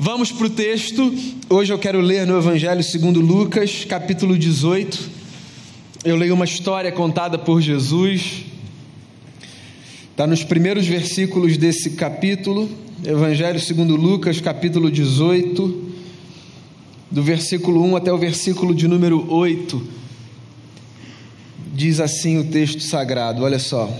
Vamos para o texto. Hoje eu quero ler no Evangelho segundo Lucas, capítulo 18. Eu leio uma história contada por Jesus. Está nos primeiros versículos desse capítulo. Evangelho segundo Lucas, capítulo 18, do versículo 1 até o versículo de número 8. Diz assim o texto sagrado, olha só.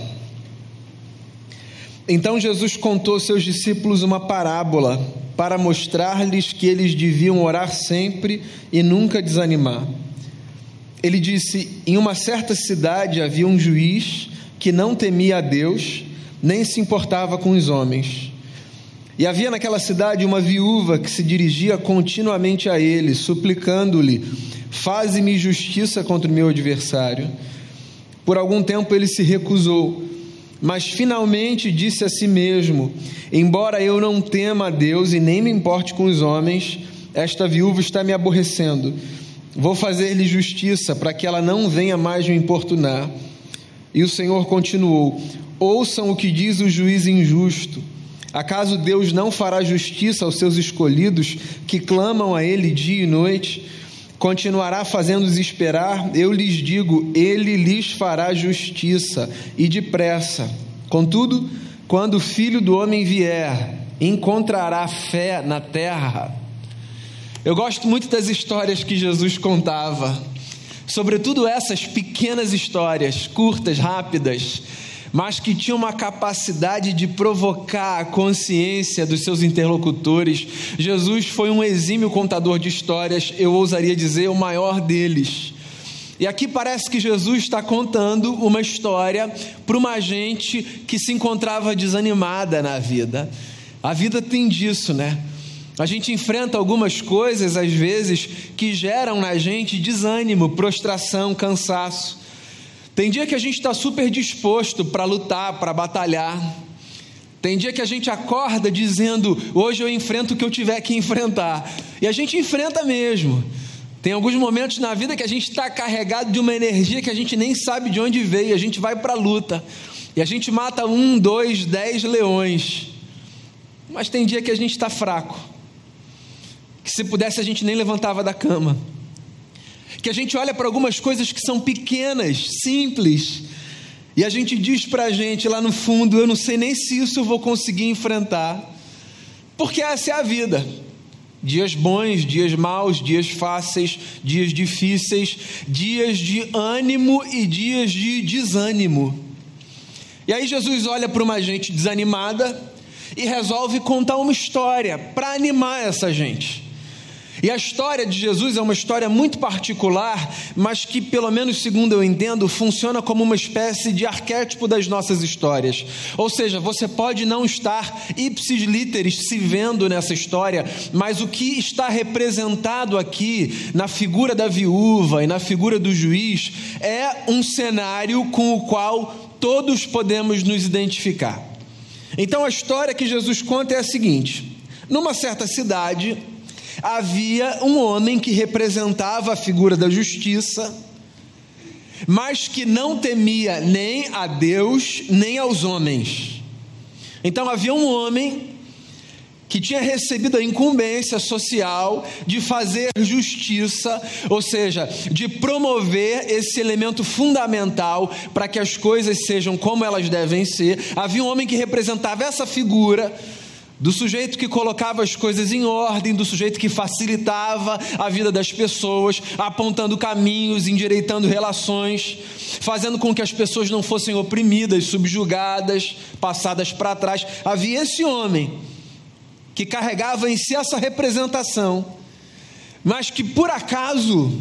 Então Jesus contou aos seus discípulos uma parábola para mostrar-lhes que eles deviam orar sempre e nunca desanimar. Ele disse: Em uma certa cidade havia um juiz que não temia a Deus, nem se importava com os homens. E havia naquela cidade uma viúva que se dirigia continuamente a ele, suplicando-lhe: Faze-me justiça contra o meu adversário. Por algum tempo ele se recusou mas finalmente disse a si mesmo: Embora eu não tema a Deus e nem me importe com os homens, esta viúva está me aborrecendo. Vou fazer-lhe justiça para que ela não venha mais me importunar. E o Senhor continuou: Ouçam o que diz o juiz injusto. Acaso Deus não fará justiça aos seus escolhidos que clamam a Ele dia e noite? Continuará fazendo-os esperar, eu lhes digo, ele lhes fará justiça e depressa. Contudo, quando o filho do homem vier, encontrará fé na terra. Eu gosto muito das histórias que Jesus contava, sobretudo essas pequenas histórias, curtas, rápidas mas que tinha uma capacidade de provocar a consciência dos seus interlocutores. Jesus foi um exímio contador de histórias, eu ousaria dizer, o maior deles. E aqui parece que Jesus está contando uma história para uma gente que se encontrava desanimada na vida. A vida tem disso, né? A gente enfrenta algumas coisas, às vezes, que geram na gente desânimo, prostração, cansaço. Tem dia que a gente está super disposto para lutar, para batalhar. Tem dia que a gente acorda dizendo: hoje eu enfrento o que eu tiver que enfrentar. E a gente enfrenta mesmo. Tem alguns momentos na vida que a gente está carregado de uma energia que a gente nem sabe de onde veio. A gente vai para a luta. E a gente mata um, dois, dez leões. Mas tem dia que a gente está fraco. Que se pudesse a gente nem levantava da cama que a gente olha para algumas coisas que são pequenas, simples, e a gente diz para a gente lá no fundo: eu não sei nem se isso eu vou conseguir enfrentar, porque essa é a vida. Dias bons, dias maus, dias fáceis, dias difíceis, dias de ânimo e dias de desânimo. E aí Jesus olha para uma gente desanimada e resolve contar uma história para animar essa gente. E a história de Jesus é uma história muito particular, mas que, pelo menos segundo eu entendo, funciona como uma espécie de arquétipo das nossas histórias. Ou seja, você pode não estar ipsis literis se vendo nessa história, mas o que está representado aqui na figura da viúva e na figura do juiz é um cenário com o qual todos podemos nos identificar. Então a história que Jesus conta é a seguinte: numa certa cidade, havia um homem que representava a figura da justiça, mas que não temia nem a Deus nem aos homens. Então havia um homem que tinha recebido a incumbência social de fazer justiça, ou seja, de promover esse elemento fundamental para que as coisas sejam como elas devem ser. Havia um homem que representava essa figura do sujeito que colocava as coisas em ordem, do sujeito que facilitava a vida das pessoas, apontando caminhos, endireitando relações, fazendo com que as pessoas não fossem oprimidas, subjugadas, passadas para trás. Havia esse homem que carregava em si essa representação, mas que por acaso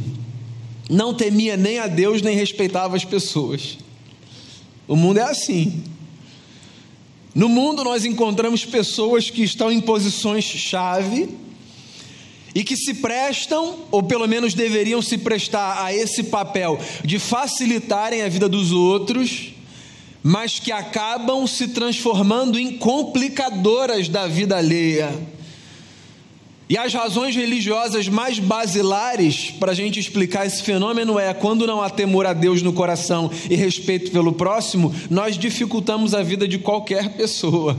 não temia nem a Deus nem respeitava as pessoas. O mundo é assim. No mundo nós encontramos pessoas que estão em posições chave e que se prestam, ou pelo menos deveriam se prestar a esse papel de facilitarem a vida dos outros, mas que acabam se transformando em complicadoras da vida alheia e as razões religiosas mais basilares para a gente explicar esse fenômeno é quando não há temor a Deus no coração e respeito pelo próximo, nós dificultamos a vida de qualquer pessoa.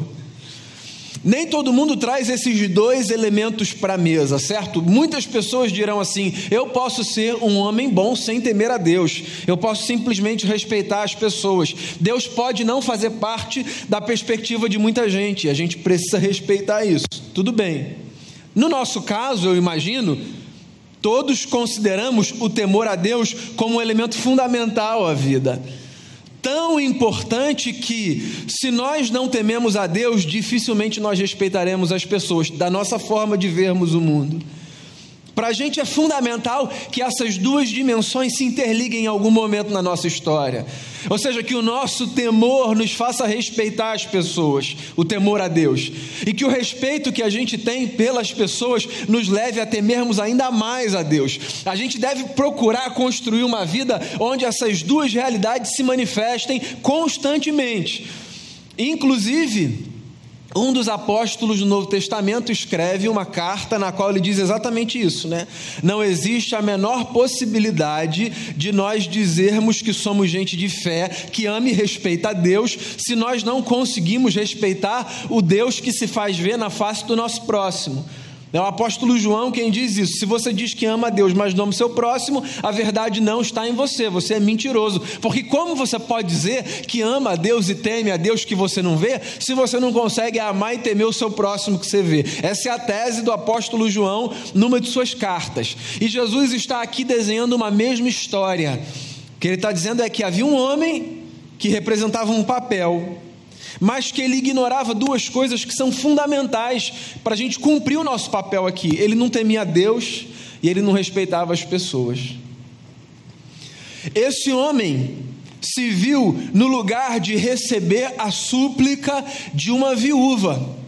Nem todo mundo traz esses dois elementos para a mesa, certo? Muitas pessoas dirão assim: eu posso ser um homem bom sem temer a Deus, eu posso simplesmente respeitar as pessoas. Deus pode não fazer parte da perspectiva de muita gente, a gente precisa respeitar isso. Tudo bem. No nosso caso, eu imagino, todos consideramos o temor a Deus como um elemento fundamental à vida tão importante que, se nós não tememos a Deus, dificilmente nós respeitaremos as pessoas, da nossa forma de vermos o mundo. Para a gente é fundamental que essas duas dimensões se interliguem em algum momento na nossa história. Ou seja, que o nosso temor nos faça respeitar as pessoas, o temor a Deus. E que o respeito que a gente tem pelas pessoas nos leve a temermos ainda mais a Deus. A gente deve procurar construir uma vida onde essas duas realidades se manifestem constantemente. Inclusive, um dos apóstolos do Novo Testamento escreve uma carta na qual ele diz exatamente isso, né? Não existe a menor possibilidade de nós dizermos que somos gente de fé, que ama e respeita a Deus, se nós não conseguimos respeitar o Deus que se faz ver na face do nosso próximo. É o apóstolo João quem diz isso. Se você diz que ama a Deus, mas não ama o seu próximo, a verdade não está em você, você é mentiroso. Porque como você pode dizer que ama a Deus e teme a Deus que você não vê, se você não consegue amar e temer o seu próximo que você vê? Essa é a tese do apóstolo João numa de suas cartas. E Jesus está aqui desenhando uma mesma história. O que ele está dizendo é que havia um homem que representava um papel mas que ele ignorava duas coisas que são fundamentais para a gente cumprir o nosso papel aqui. Ele não temia Deus e ele não respeitava as pessoas. Esse homem se viu no lugar de receber a súplica de uma viúva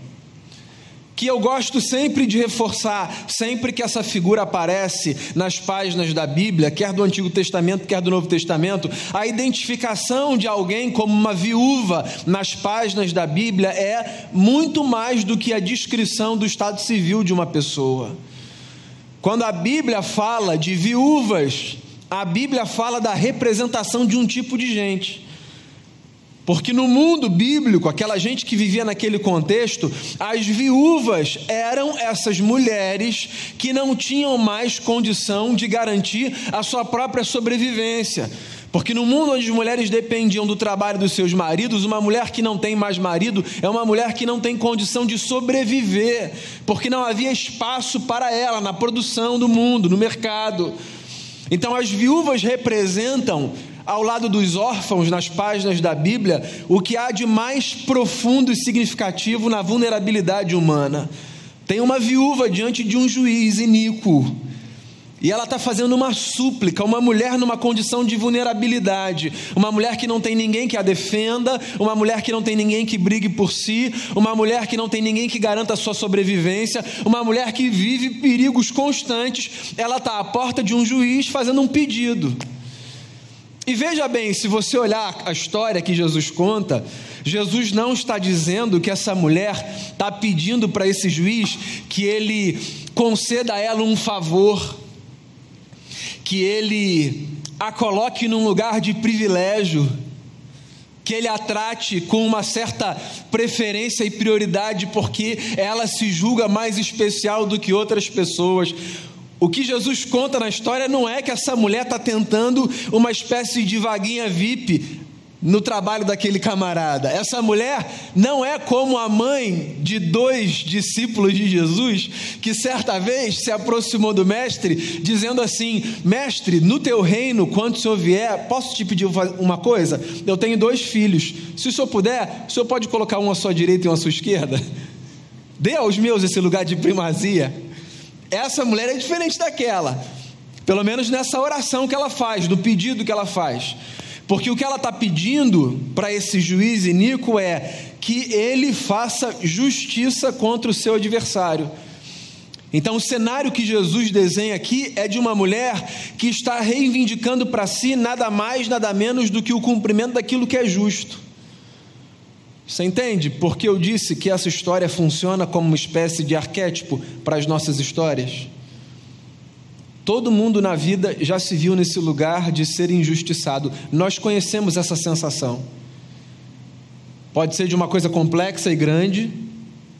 que eu gosto sempre de reforçar, sempre que essa figura aparece nas páginas da Bíblia, quer do Antigo Testamento, quer do Novo Testamento, a identificação de alguém como uma viúva nas páginas da Bíblia é muito mais do que a descrição do estado civil de uma pessoa. Quando a Bíblia fala de viúvas, a Bíblia fala da representação de um tipo de gente. Porque no mundo bíblico, aquela gente que vivia naquele contexto, as viúvas eram essas mulheres que não tinham mais condição de garantir a sua própria sobrevivência. Porque no mundo onde as mulheres dependiam do trabalho dos seus maridos, uma mulher que não tem mais marido é uma mulher que não tem condição de sobreviver, porque não havia espaço para ela na produção do mundo, no mercado. Então as viúvas representam ao lado dos órfãos nas páginas da Bíblia, o que há de mais profundo e significativo na vulnerabilidade humana. Tem uma viúva diante de um juiz iníquo. E ela está fazendo uma súplica, uma mulher numa condição de vulnerabilidade, uma mulher que não tem ninguém que a defenda, uma mulher que não tem ninguém que brigue por si, uma mulher que não tem ninguém que garanta a sua sobrevivência, uma mulher que vive perigos constantes. Ela está à porta de um juiz fazendo um pedido. E veja bem, se você olhar a história que Jesus conta, Jesus não está dizendo que essa mulher está pedindo para esse juiz que ele conceda a ela um favor, que ele a coloque num lugar de privilégio, que ele a trate com uma certa preferência e prioridade, porque ela se julga mais especial do que outras pessoas. O que Jesus conta na história não é que essa mulher está tentando uma espécie de vaguinha VIP no trabalho daquele camarada. Essa mulher não é como a mãe de dois discípulos de Jesus, que certa vez se aproximou do mestre, dizendo assim: Mestre, no teu reino, quando o senhor vier, posso te pedir uma coisa? Eu tenho dois filhos. Se o senhor puder, o senhor pode colocar um à sua direita e um à sua esquerda? Dê aos meus esse lugar de primazia. Essa mulher é diferente daquela, pelo menos nessa oração que ela faz, do pedido que ela faz. Porque o que ela está pedindo para esse juiz iníquo é que ele faça justiça contra o seu adversário. Então, o cenário que Jesus desenha aqui é de uma mulher que está reivindicando para si nada mais, nada menos do que o cumprimento daquilo que é justo. Você entende porque eu disse que essa história funciona como uma espécie de arquétipo para as nossas histórias? Todo mundo na vida já se viu nesse lugar de ser injustiçado. Nós conhecemos essa sensação. Pode ser de uma coisa complexa e grande,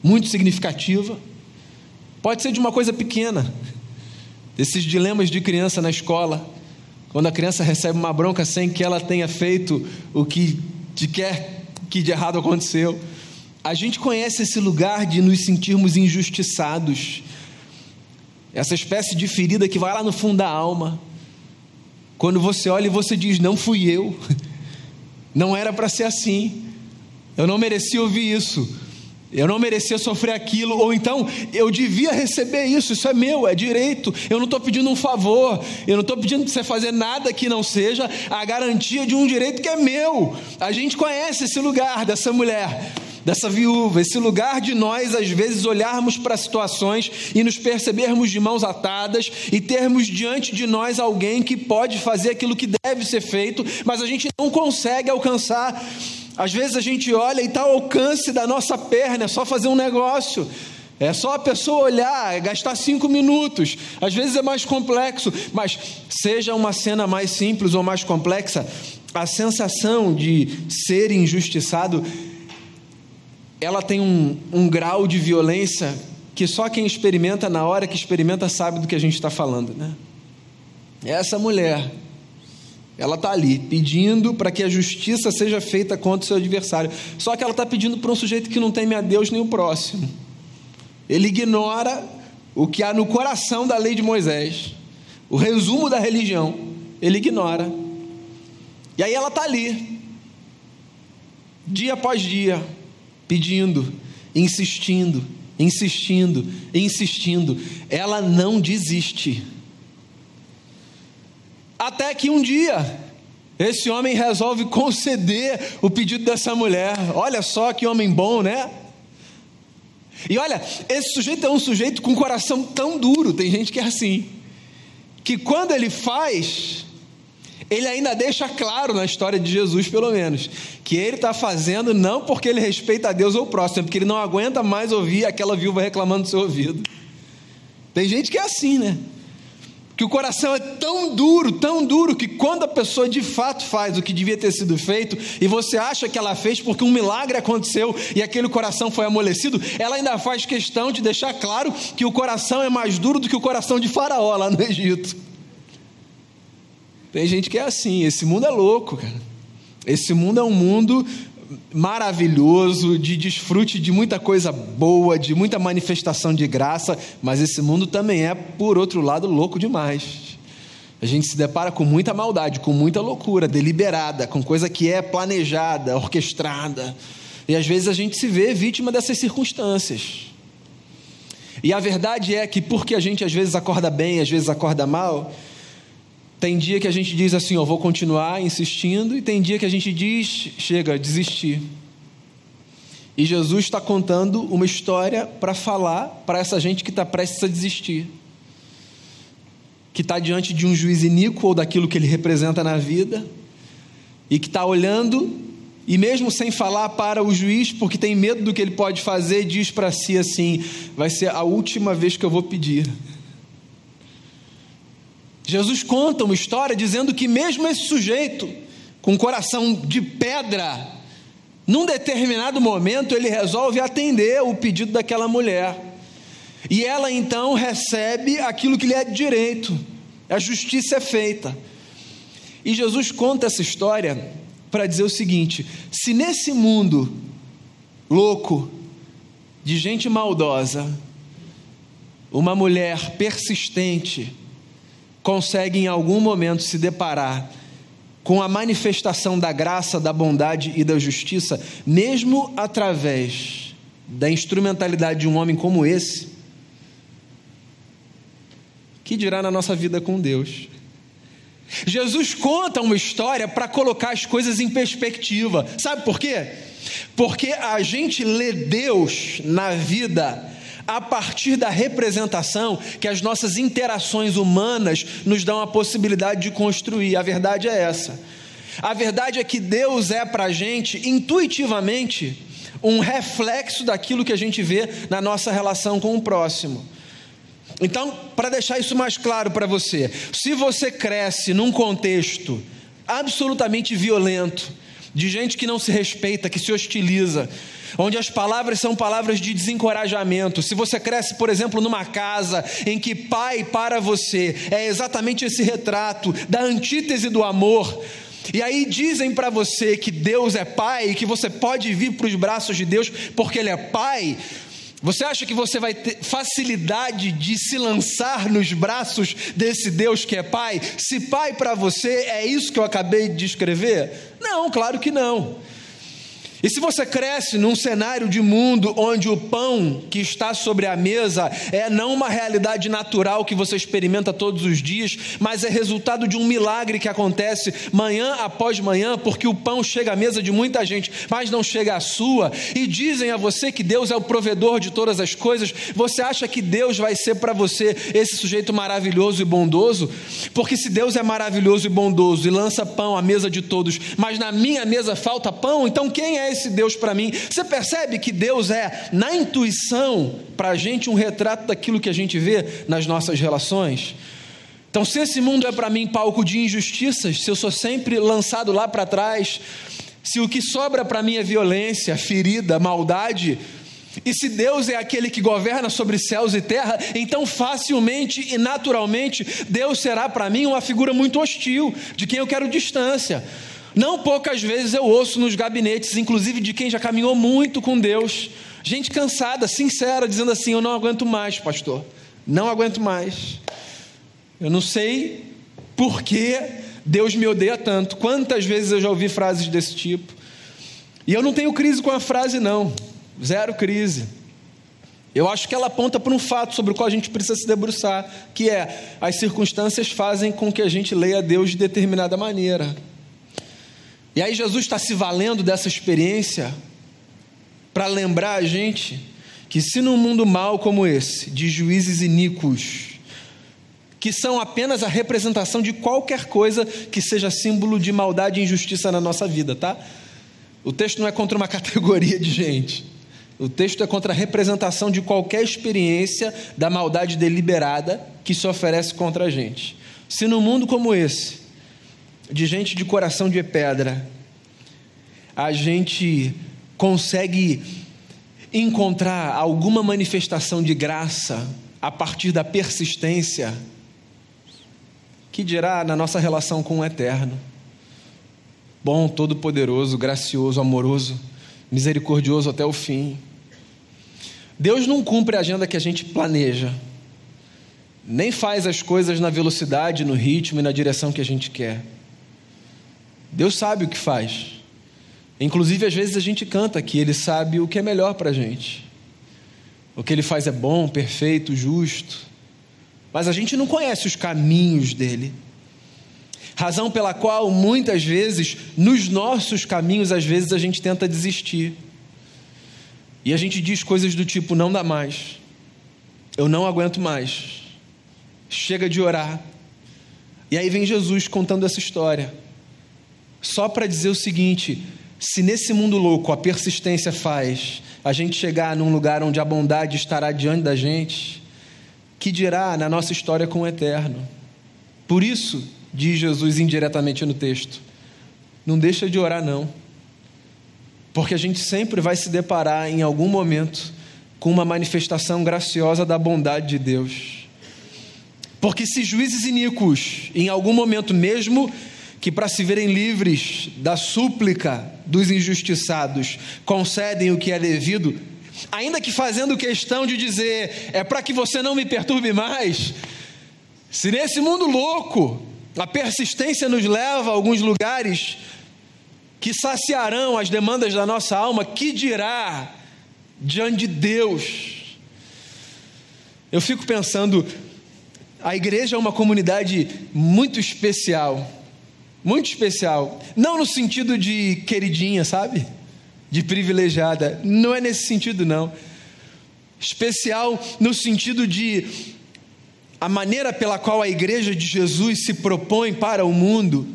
muito significativa. Pode ser de uma coisa pequena, desses dilemas de criança na escola, quando a criança recebe uma bronca sem que ela tenha feito o que de quer que de errado aconteceu. A gente conhece esse lugar de nos sentirmos injustiçados, essa espécie de ferida que vai lá no fundo da alma. Quando você olha e você diz: Não fui eu, não era para ser assim, eu não mereci ouvir isso, eu não merecia sofrer aquilo, ou então eu devia receber isso, isso é meu, é direito. Eu não estou pedindo um favor, eu não estou pedindo para você fazer nada que não seja a garantia de um direito que é meu. A gente conhece esse lugar dessa mulher, dessa viúva, esse lugar de nós, às vezes, olharmos para situações e nos percebermos de mãos atadas e termos diante de nós alguém que pode fazer aquilo que deve ser feito, mas a gente não consegue alcançar às vezes a gente olha e está ao alcance da nossa perna, é só fazer um negócio. É só a pessoa olhar, gastar cinco minutos. Às vezes é mais complexo, mas seja uma cena mais simples ou mais complexa, a sensação de ser injustiçado, ela tem um, um grau de violência que só quem experimenta na hora que experimenta sabe do que a gente está falando, né? Essa mulher ela está ali pedindo para que a justiça seja feita contra o seu adversário. Só que ela está pedindo para um sujeito que não teme a Deus nem o próximo. Ele ignora o que há no coração da lei de Moisés, o resumo da religião. Ele ignora. E aí ela está ali, dia após dia, pedindo, insistindo, insistindo, insistindo. Ela não desiste. Até que um dia, esse homem resolve conceder o pedido dessa mulher. Olha só que homem bom, né? E olha, esse sujeito é um sujeito com coração tão duro, tem gente que é assim, que quando ele faz, ele ainda deixa claro na história de Jesus, pelo menos, que ele está fazendo não porque ele respeita a Deus ou o próximo, é porque ele não aguenta mais ouvir aquela viúva reclamando do seu ouvido. Tem gente que é assim, né? Que o coração é tão duro, tão duro, que quando a pessoa de fato faz o que devia ter sido feito, e você acha que ela fez porque um milagre aconteceu e aquele coração foi amolecido, ela ainda faz questão de deixar claro que o coração é mais duro do que o coração de Faraó lá no Egito. Tem gente que é assim, esse mundo é louco, cara. Esse mundo é um mundo maravilhoso, de desfrute de muita coisa boa, de muita manifestação de graça, mas esse mundo também é, por outro lado, louco demais. A gente se depara com muita maldade, com muita loucura, deliberada, com coisa que é planejada, orquestrada. E às vezes a gente se vê vítima dessas circunstâncias. E a verdade é que, porque a gente às vezes acorda bem, às vezes acorda mal, tem dia que a gente diz assim, eu vou continuar insistindo, e tem dia que a gente diz, chega, desistir. E Jesus está contando uma história para falar para essa gente que está prestes a desistir, que está diante de um juiz iníquo ou daquilo que ele representa na vida, e que está olhando, e mesmo sem falar para o juiz, porque tem medo do que ele pode fazer, diz para si assim: vai ser a última vez que eu vou pedir. Jesus conta uma história dizendo que, mesmo esse sujeito, com coração de pedra, num determinado momento ele resolve atender o pedido daquela mulher. E ela então recebe aquilo que lhe é de direito, a justiça é feita. E Jesus conta essa história para dizer o seguinte: se nesse mundo louco, de gente maldosa, uma mulher persistente, consegue em algum momento se deparar com a manifestação da graça, da bondade e da justiça, mesmo através da instrumentalidade de um homem como esse, que dirá na nossa vida com Deus? Jesus conta uma história para colocar as coisas em perspectiva. Sabe por quê? Porque a gente lê Deus na vida a partir da representação que as nossas interações humanas nos dão a possibilidade de construir. A verdade é essa. A verdade é que Deus é para a gente, intuitivamente, um reflexo daquilo que a gente vê na nossa relação com o próximo. Então, para deixar isso mais claro para você, se você cresce num contexto absolutamente violento, de gente que não se respeita, que se hostiliza, onde as palavras são palavras de desencorajamento. Se você cresce, por exemplo, numa casa em que pai para você é exatamente esse retrato da antítese do amor, e aí dizem para você que Deus é pai e que você pode vir para os braços de Deus porque Ele é pai. Você acha que você vai ter facilidade de se lançar nos braços desse Deus que é Pai? Se Pai para você é isso que eu acabei de descrever? Não, claro que não. E se você cresce num cenário de mundo onde o pão que está sobre a mesa é não uma realidade natural que você experimenta todos os dias, mas é resultado de um milagre que acontece manhã após manhã, porque o pão chega à mesa de muita gente, mas não chega à sua, e dizem a você que Deus é o provedor de todas as coisas, você acha que Deus vai ser para você esse sujeito maravilhoso e bondoso? Porque se Deus é maravilhoso e bondoso e lança pão à mesa de todos, mas na minha mesa falta pão, então quem é esse Deus para mim? Você percebe que Deus é, na intuição, para a gente um retrato daquilo que a gente vê nas nossas relações? Então, se esse mundo é para mim palco de injustiças, se eu sou sempre lançado lá para trás, se o que sobra para mim é violência, ferida, maldade, e se Deus é aquele que governa sobre céus e terra, então facilmente e naturalmente Deus será para mim uma figura muito hostil, de quem eu quero distância. Não poucas vezes eu ouço nos gabinetes, inclusive de quem já caminhou muito com Deus, gente cansada, sincera, dizendo assim: Eu não aguento mais, pastor, não aguento mais. Eu não sei por que Deus me odeia tanto. Quantas vezes eu já ouvi frases desse tipo? E eu não tenho crise com a frase, não, zero crise. Eu acho que ela aponta para um fato sobre o qual a gente precisa se debruçar, que é as circunstâncias fazem com que a gente leia Deus de determinada maneira. E aí Jesus está se valendo dessa experiência para lembrar a gente que se num mundo mau como esse, de juízes iníquos, que são apenas a representação de qualquer coisa que seja símbolo de maldade e injustiça na nossa vida, tá? O texto não é contra uma categoria de gente. O texto é contra a representação de qualquer experiência da maldade deliberada que se oferece contra a gente. Se num mundo como esse, de gente de coração de pedra, a gente consegue encontrar alguma manifestação de graça a partir da persistência, que dirá na nossa relação com o eterno. Bom, todo-poderoso, gracioso, amoroso, misericordioso até o fim. Deus não cumpre a agenda que a gente planeja, nem faz as coisas na velocidade, no ritmo e na direção que a gente quer. Deus sabe o que faz. Inclusive, às vezes a gente canta que Ele sabe o que é melhor para a gente. O que Ele faz é bom, perfeito, justo. Mas a gente não conhece os caminhos dele. Razão pela qual muitas vezes, nos nossos caminhos, às vezes a gente tenta desistir. E a gente diz coisas do tipo: não dá mais, eu não aguento mais, chega de orar. E aí vem Jesus contando essa história só para dizer o seguinte: se nesse mundo louco a persistência faz a gente chegar num lugar onde a bondade estará diante da gente, que dirá na nossa história com o eterno? Por isso, diz Jesus indiretamente no texto, não deixa de orar, não, porque a gente sempre vai se deparar em algum momento com uma manifestação graciosa da bondade de Deus. Porque se juízes iníquos, em algum momento mesmo que, para se verem livres da súplica dos injustiçados, concedem o que é devido, ainda que fazendo questão de dizer, é para que você não me perturbe mais. Se nesse mundo louco a persistência nos leva a alguns lugares que saciarão as demandas da nossa alma, que dirá diante de Deus? Eu fico pensando, a igreja é uma comunidade muito especial muito especial. Não no sentido de queridinha, sabe? De privilegiada. Não é nesse sentido, não. Especial no sentido de a maneira pela qual a igreja de Jesus se propõe para o mundo,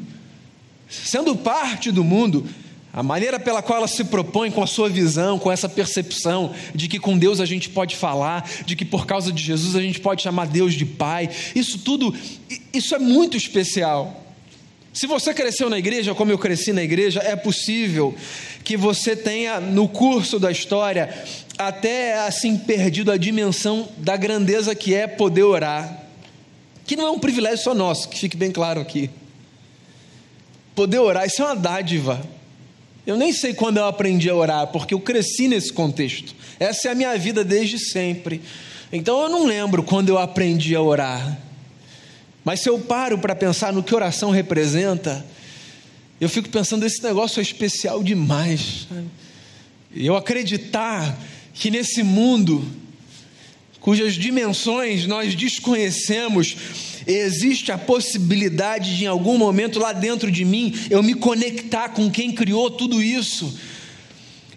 sendo parte do mundo, a maneira pela qual ela se propõe com a sua visão, com essa percepção de que com Deus a gente pode falar, de que por causa de Jesus a gente pode chamar Deus de Pai, isso tudo, isso é muito especial. Se você cresceu na igreja, como eu cresci na igreja, é possível que você tenha, no curso da história, até assim perdido a dimensão da grandeza que é poder orar. Que não é um privilégio só nosso, que fique bem claro aqui. Poder orar, isso é uma dádiva. Eu nem sei quando eu aprendi a orar, porque eu cresci nesse contexto. Essa é a minha vida desde sempre. Então eu não lembro quando eu aprendi a orar. Mas se eu paro para pensar no que oração representa, eu fico pensando: esse negócio é especial demais. Eu acreditar que nesse mundo, cujas dimensões nós desconhecemos, existe a possibilidade de, em algum momento lá dentro de mim, eu me conectar com quem criou tudo isso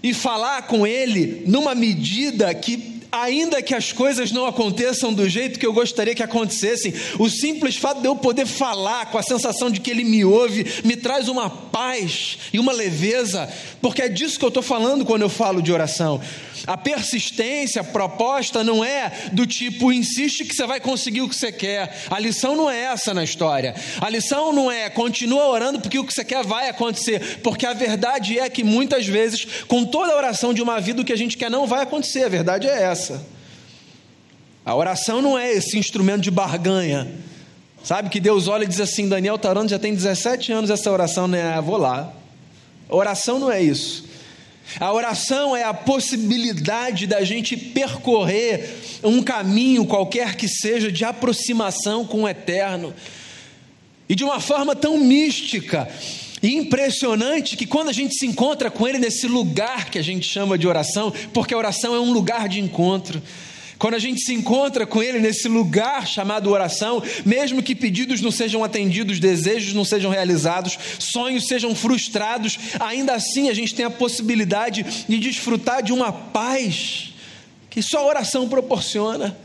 e falar com Ele numa medida que ainda que as coisas não aconteçam do jeito que eu gostaria que acontecessem, o simples fato de eu poder falar com a sensação de que Ele me ouve, me traz uma paz e uma leveza, porque é disso que eu estou falando quando eu falo de oração. A persistência proposta não é do tipo, insiste que você vai conseguir o que você quer. A lição não é essa na história. A lição não é, continua orando porque o que você quer vai acontecer. Porque a verdade é que muitas vezes, com toda a oração de uma vida, o que a gente quer não vai acontecer. A verdade é essa. A oração não é esse instrumento de barganha. Sabe que Deus olha e diz assim: Daniel está orando, já tem 17 anos essa oração, né? Ah, vou lá. A oração não é isso. A oração é a possibilidade da gente percorrer um caminho qualquer que seja de aproximação com o eterno. E de uma forma tão mística e impressionante que quando a gente se encontra com ele nesse lugar que a gente chama de oração, porque a oração é um lugar de encontro. Quando a gente se encontra com Ele nesse lugar chamado oração, mesmo que pedidos não sejam atendidos, desejos não sejam realizados, sonhos sejam frustrados, ainda assim a gente tem a possibilidade de desfrutar de uma paz que só a oração proporciona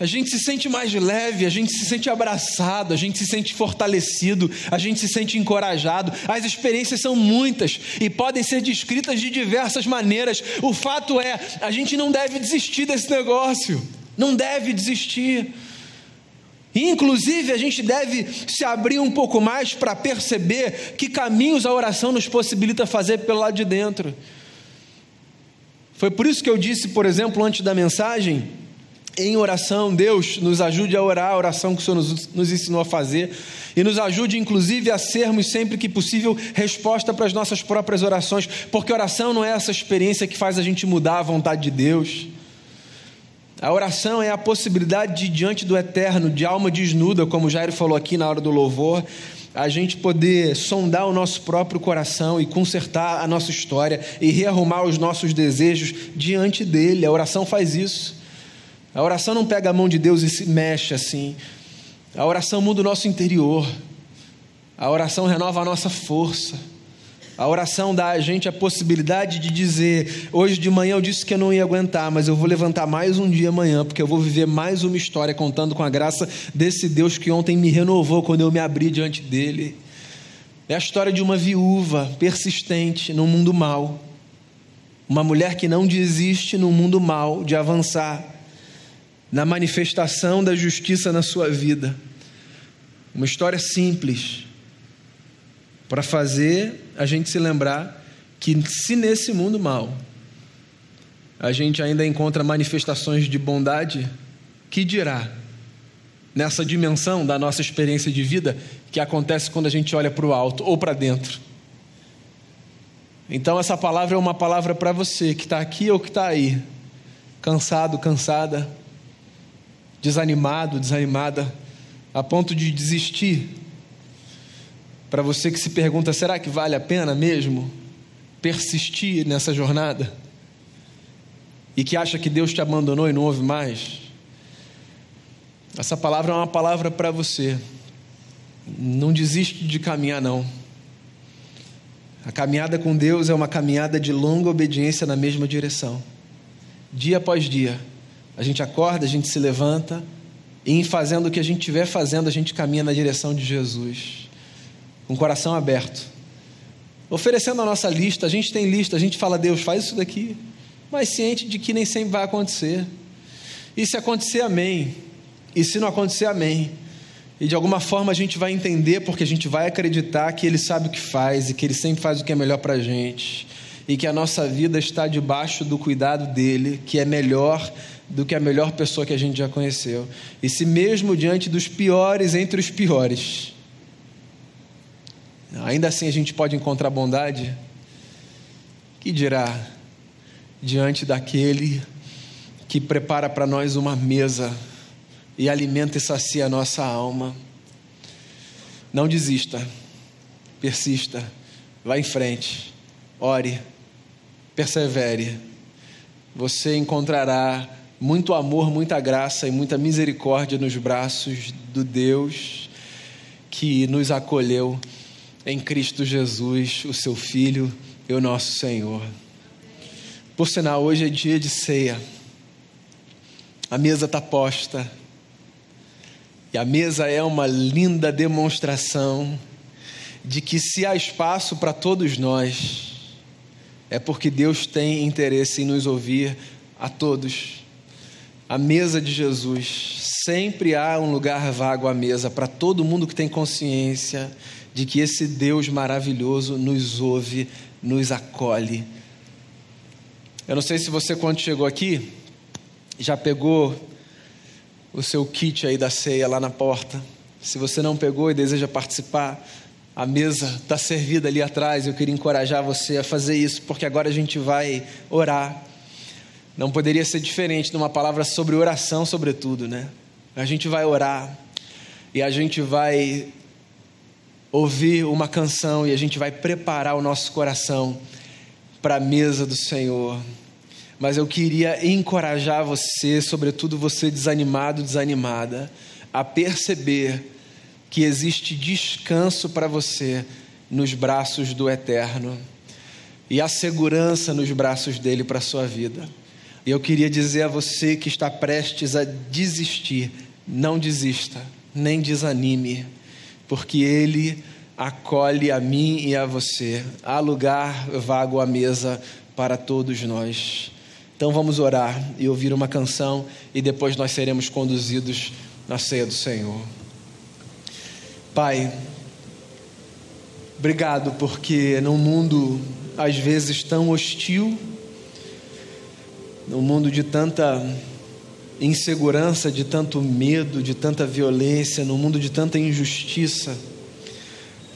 a gente se sente mais leve, a gente se sente abraçado, a gente se sente fortalecido, a gente se sente encorajado. As experiências são muitas e podem ser descritas de diversas maneiras. O fato é, a gente não deve desistir desse negócio, não deve desistir. Inclusive, a gente deve se abrir um pouco mais para perceber que caminhos a oração nos possibilita fazer pelo lado de dentro. Foi por isso que eu disse, por exemplo, antes da mensagem, em oração, Deus nos ajude a orar a oração que o Senhor nos, nos, ensinou a fazer e nos ajude, inclusive, a sermos sempre que possível resposta para as nossas próprias orações, porque oração não é essa experiência que faz a gente mudar a vontade de Deus. A oração é a possibilidade de, diante do eterno, de alma desnuda, como Jairo falou aqui na hora do louvor, a gente poder sondar o nosso próprio coração e consertar a nossa história e rearrumar os nossos desejos diante dele. A oração faz isso. A oração não pega a mão de Deus e se mexe assim. A oração muda o nosso interior. A oração renova a nossa força. A oração dá a gente a possibilidade de dizer: hoje de manhã eu disse que eu não ia aguentar, mas eu vou levantar mais um dia amanhã, porque eu vou viver mais uma história contando com a graça desse Deus que ontem me renovou quando eu me abri diante dele. É a história de uma viúva persistente num mundo mau. Uma mulher que não desiste no mundo mau de avançar na manifestação da justiça na sua vida. Uma história simples, para fazer a gente se lembrar que, se nesse mundo mal, a gente ainda encontra manifestações de bondade, que dirá nessa dimensão da nossa experiência de vida que acontece quando a gente olha para o alto ou para dentro. Então, essa palavra é uma palavra para você que está aqui ou que está aí, cansado, cansada desanimado, desanimada, a ponto de desistir. Para você que se pergunta: será que vale a pena mesmo persistir nessa jornada? E que acha que Deus te abandonou e não ouve mais? Essa palavra é uma palavra para você. Não desiste de caminhar, não. A caminhada com Deus é uma caminhada de longa obediência na mesma direção, dia após dia a gente acorda, a gente se levanta, e em fazendo o que a gente estiver fazendo, a gente caminha na direção de Jesus, com o coração aberto, oferecendo a nossa lista. A gente tem lista, a gente fala, Deus, faz isso daqui, mas ciente de que nem sempre vai acontecer. E se acontecer, amém. E se não acontecer, amém. E de alguma forma a gente vai entender, porque a gente vai acreditar que Ele sabe o que faz e que Ele sempre faz o que é melhor para a gente. E que a nossa vida está debaixo do cuidado dele, que é melhor do que a melhor pessoa que a gente já conheceu. E se mesmo diante dos piores entre os piores, ainda assim a gente pode encontrar bondade, que dirá diante daquele que prepara para nós uma mesa e alimenta e sacia a nossa alma. Não desista, persista, vá em frente, ore, persevere. Você encontrará muito amor, muita graça e muita misericórdia nos braços do Deus que nos acolheu em Cristo Jesus, o seu Filho e o nosso Senhor. Por sinal, hoje é dia de ceia. A mesa está posta e a mesa é uma linda demonstração de que se há espaço para todos nós, é porque Deus tem interesse em nos ouvir a todos. A mesa de Jesus, sempre há um lugar vago à mesa para todo mundo que tem consciência de que esse Deus maravilhoso nos ouve, nos acolhe. Eu não sei se você, quando chegou aqui, já pegou o seu kit aí da ceia lá na porta. Se você não pegou e deseja participar, a mesa está servida ali atrás. Eu queria encorajar você a fazer isso, porque agora a gente vai orar. Não poderia ser diferente de uma palavra sobre oração, sobretudo, né? A gente vai orar e a gente vai ouvir uma canção e a gente vai preparar o nosso coração para a mesa do Senhor mas eu queria encorajar você, sobretudo você desanimado, desanimada, a perceber que existe descanso para você nos braços do Eterno e a segurança nos braços dele para a sua vida. E eu queria dizer a você que está prestes a desistir, não desista, nem desanime, porque ele acolhe a mim e a você. Há lugar vago à mesa para todos nós. Então vamos orar e ouvir uma canção e depois nós seremos conduzidos na ceia do Senhor. Pai, obrigado porque num mundo às vezes tão hostil, num mundo de tanta insegurança, de tanto medo, de tanta violência, num mundo de tanta injustiça,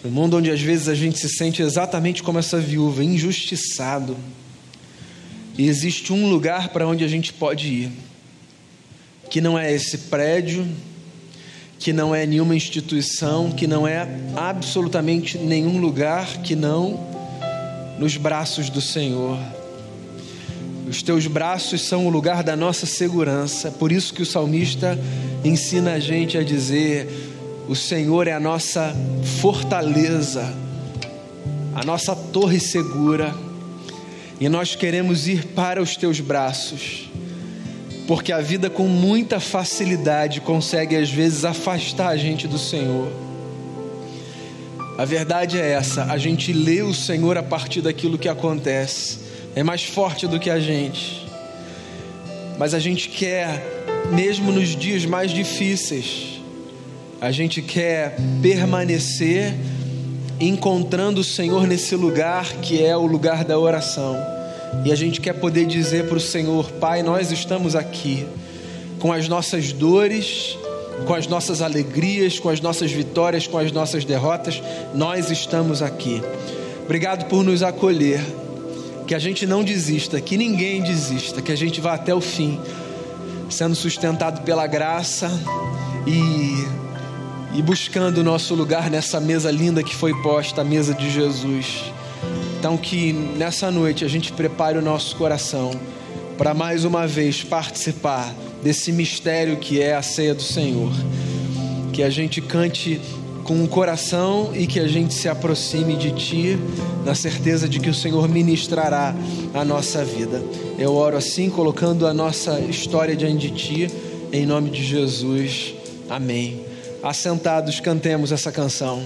num mundo onde às vezes a gente se sente exatamente como essa viúva, injustiçado e existe um lugar para onde a gente pode ir, que não é esse prédio, que não é nenhuma instituição, que não é absolutamente nenhum lugar que não nos braços do Senhor. Os teus braços são o lugar da nossa segurança, por isso que o salmista ensina a gente a dizer: o Senhor é a nossa fortaleza, a nossa torre segura. E nós queremos ir para os teus braços, porque a vida com muita facilidade consegue às vezes afastar a gente do Senhor. A verdade é essa: a gente lê o Senhor a partir daquilo que acontece, é mais forte do que a gente, mas a gente quer, mesmo nos dias mais difíceis, a gente quer permanecer encontrando o Senhor nesse lugar que é o lugar da oração. E a gente quer poder dizer para o Senhor: Pai, nós estamos aqui com as nossas dores, com as nossas alegrias, com as nossas vitórias, com as nossas derrotas, nós estamos aqui. Obrigado por nos acolher. Que a gente não desista, que ninguém desista, que a gente vá até o fim, sendo sustentado pela graça e e buscando o nosso lugar nessa mesa linda que foi posta, a mesa de Jesus. Então, que nessa noite a gente prepare o nosso coração para mais uma vez participar desse mistério que é a ceia do Senhor. Que a gente cante com o coração e que a gente se aproxime de Ti, na certeza de que o Senhor ministrará a nossa vida. Eu oro assim, colocando a nossa história diante de Ti, em nome de Jesus. Amém assentados, cantemos essa canção.